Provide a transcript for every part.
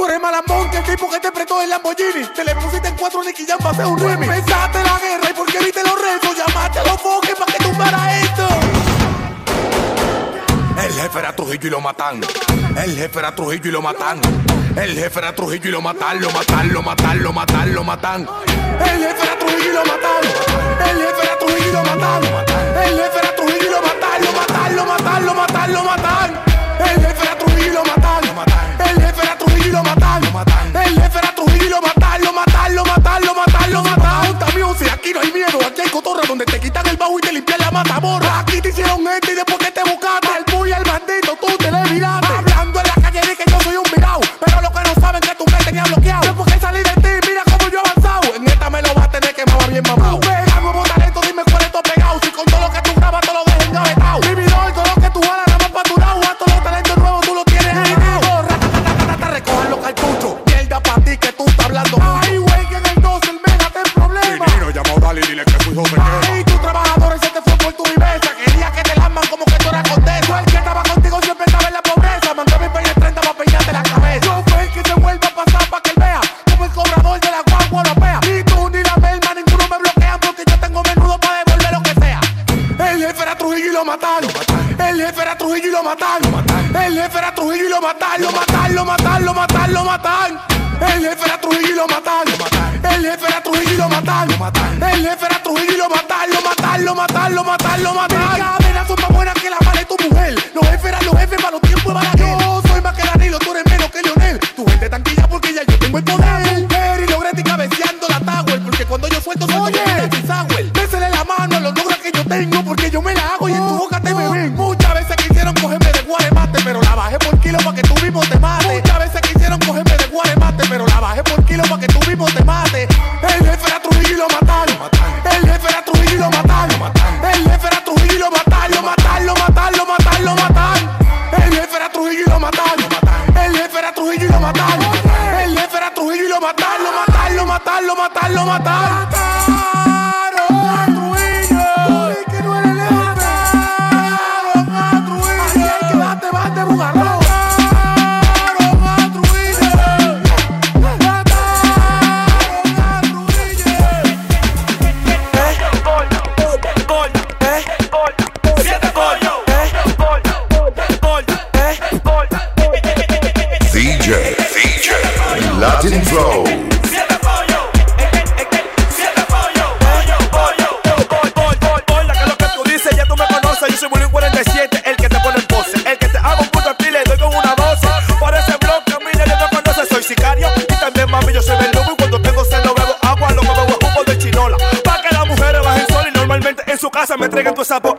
Tú eres malambón que el tipo que te prestó el Lamborghini. Te le pusiste en cuatro Nicky Jam para hacer un remix. Pensaste la guerra y porque viste los rezos. Llamaste a los foques para que tumbara esto. El jefe era Trujillo y lo matan. El jefe era Trujillo y lo matan. El jefe era Trujillo y lo matan, lo matan, lo matan, lo matan, lo matan. El jefe era Trujillo y lo matan. El jefe era Trujillo y lo matan. El jefe era Trujillo y lo matan, lo matan, lo matan, lo matan, lo matan. El jefe era Trujillo y lo matan. El jefe era Trujillo y lo matan. El jefe era Trujillo y lo matan, lo matan, lo matan, lo matan, lo matan. Junta music, aquí no hay miedo, aquí hay cotorra donde te quitan el bajo y te limpian la mata borra. Aquí te hicieron este y después Y tus trabajadores se te fue por tu viveza. Quería que te laman como que tú eras condesa. El que estaba contigo siempre estaba en la pobreza. Mandó mi peña 30 para peinarte la cabeza. Yo fue el que te vuelva a pasar para que él vea. Como el cobrador de la guagua europea. Ni tú ni la Belma, ninguno me bloquean porque yo tengo menudo para devolver lo que sea. El jefe era Trujillo y lo mataron. El jefe era Trujillo y lo mataron. El jefe era Trujillo y lo mataron. Lo mataron, lo mataron, lo lo. El jefe era Trujillo y lo mataron. El jefe y lo mataron. El jefe Trujillo y lo mataron. Lo Trujillo y lo. El jefe era Trujillo y lo mataron. El jefe era Trujillo y lo mataron. Lo mataron, lo mataron, lo mataron, lo mataron. Latin Flow. Hola, que lo que tú dices, ya tú me conoces. Yo soy Bullying 47, el que te pone en pose. El que te hago un puto a doy con una doce. Por ese bloque, mira, ya me conoces. Soy sicario y también, mami, yo soy verdugo. Y cuando tengo sed, no bebo agua, lo que bebo es jugo de chinola. Pa' que las mujeres bajen sol y normalmente en su casa me entreguen tu sapo.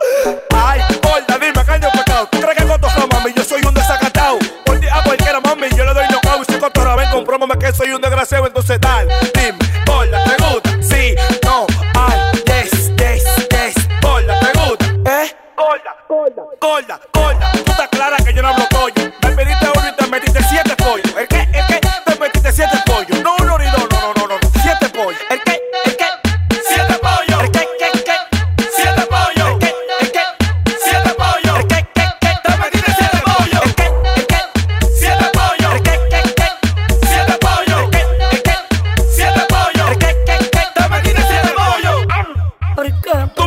campo.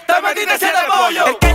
Esta medina se de pollo.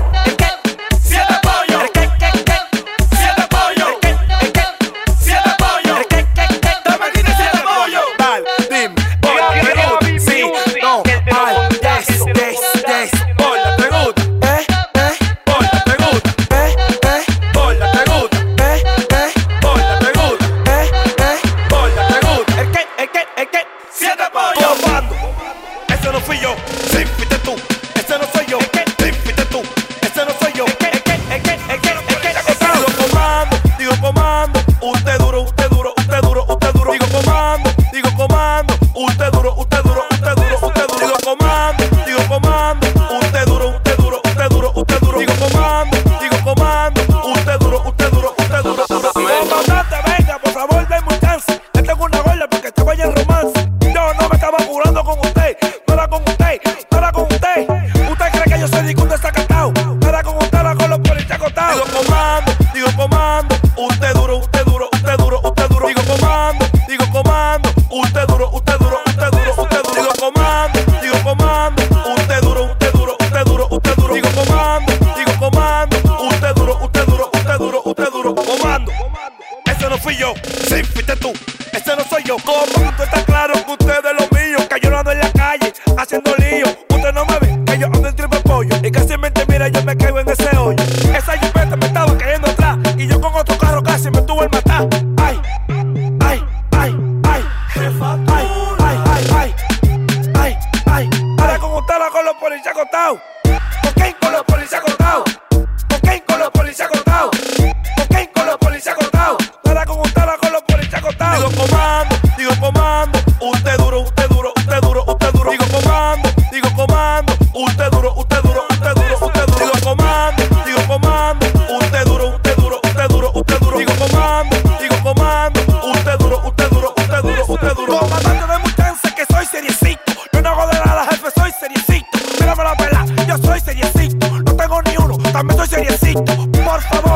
usted duro, usted duro, usted duro. Digo comando, digo comando, usted duro, usted favor.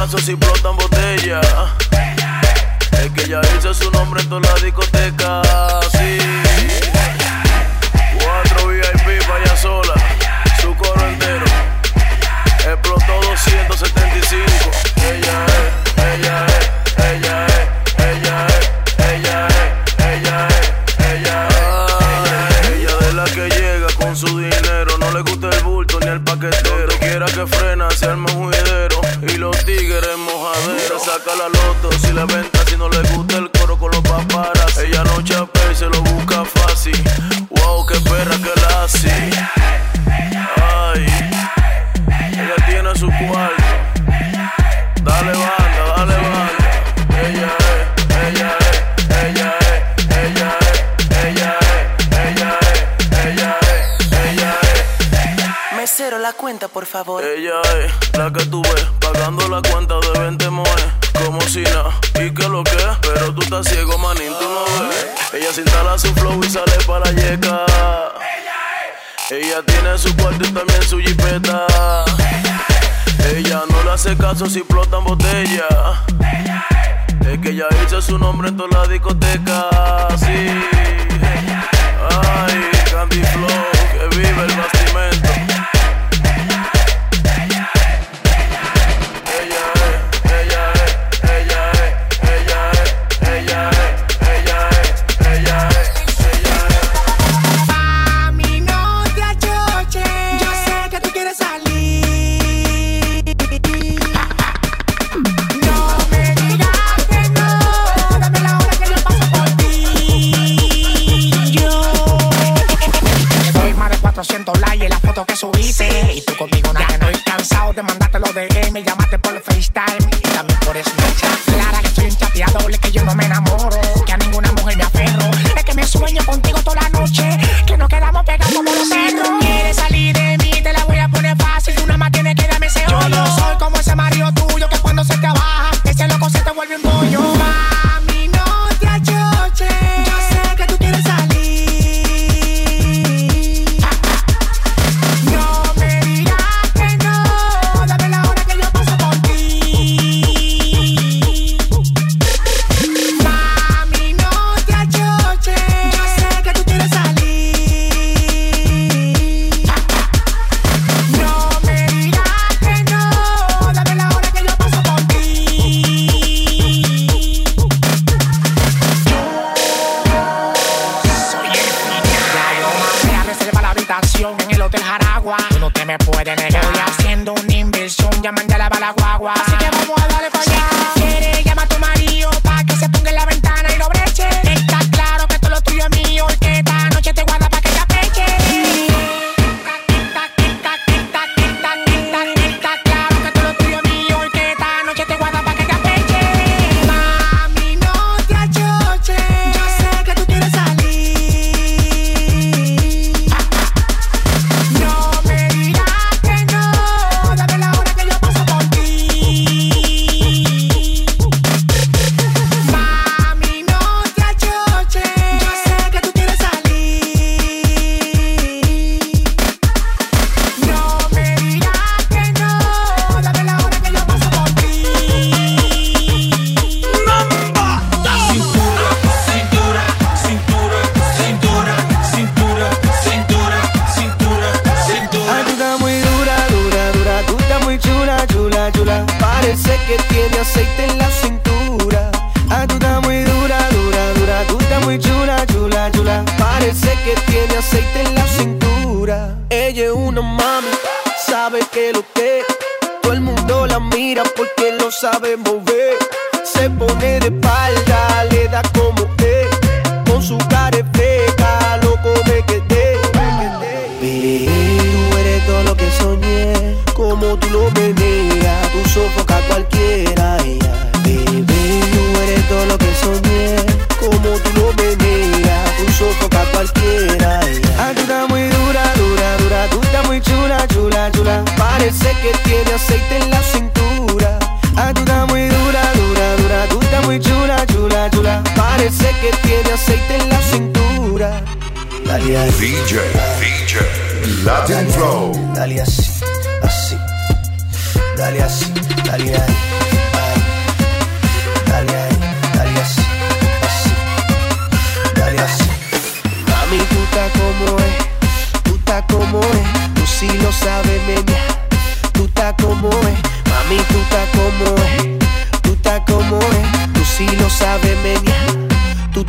brazos y brotan botellas. Es que ella hizo su nombre en toda la discoteca. Sí. Cuatro VIP para sola. Su coro entero. Explotó 275. Ella es. que la. su flow y sale para llegar. Ella. Ella tiene su cuarto y también su jipeta. Ella, no le hace caso si explotan botella. Es. que ella hizo su nombre en toda la discoteca. Sí. Ay, Candy Flow, que vive el bastimento. tú lo veneas, tú sofocas a cualquiera. Ay, ay. Bebé, no eres todo lo que soñé, como tú lo veneas, tú sofocas a cualquiera. Ay, ah, muy dura, dura, dura, tú estás muy chula, chula, chula. Parece que tiene aceite en la cintura. Ah, muy dura, dura, dura, tú estás muy chula, chula, chula. Parece que tiene aceite en la cintura. Dale DJ, DJ, Latin Flow. Dale. Mami, tú como es, tú estás como es, tú sí lo sabes, meña. Tú como es, mami, tú como es, tú como es, tú sí lo sabes, meña. Tú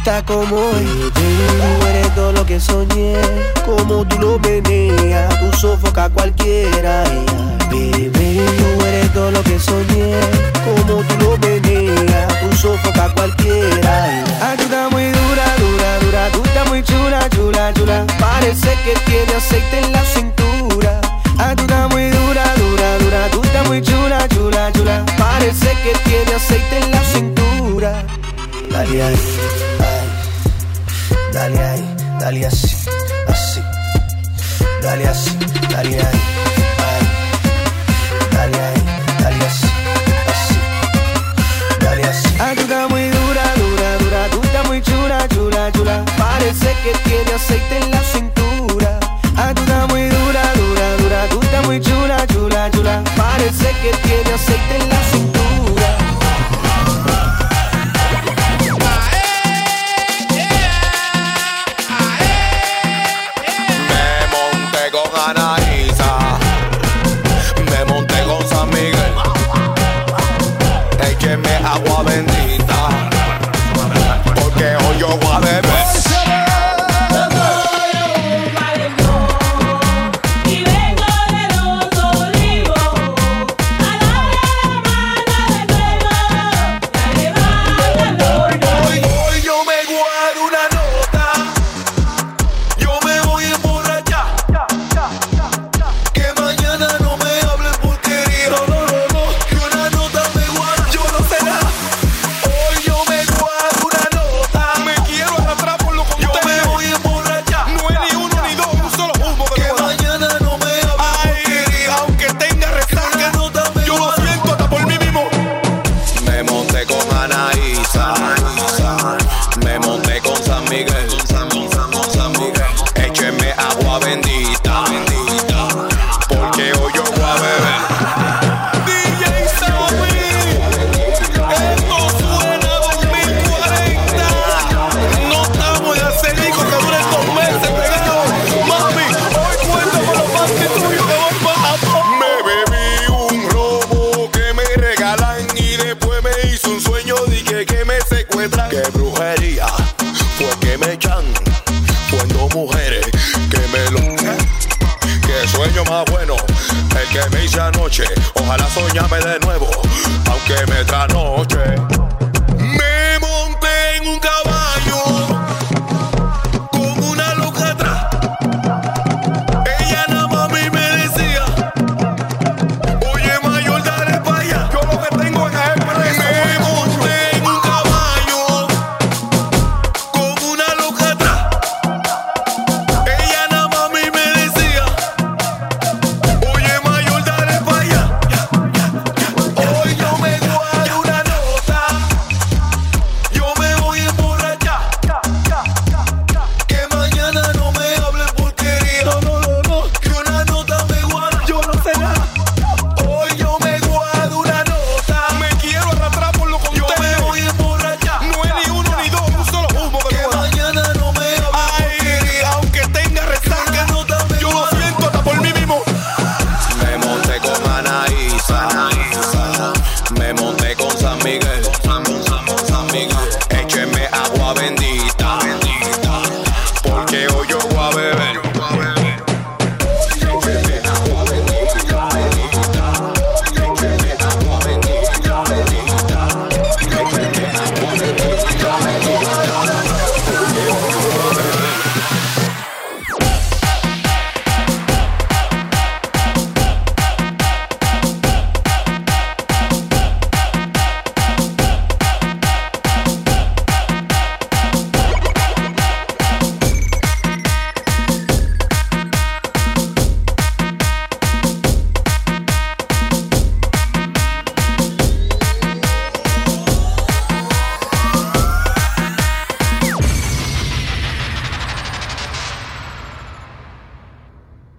cuando mujeres que me lo... Que sueño más bueno, el que me hice anoche, ojalá soñame de nuevo, aunque me trasnoche.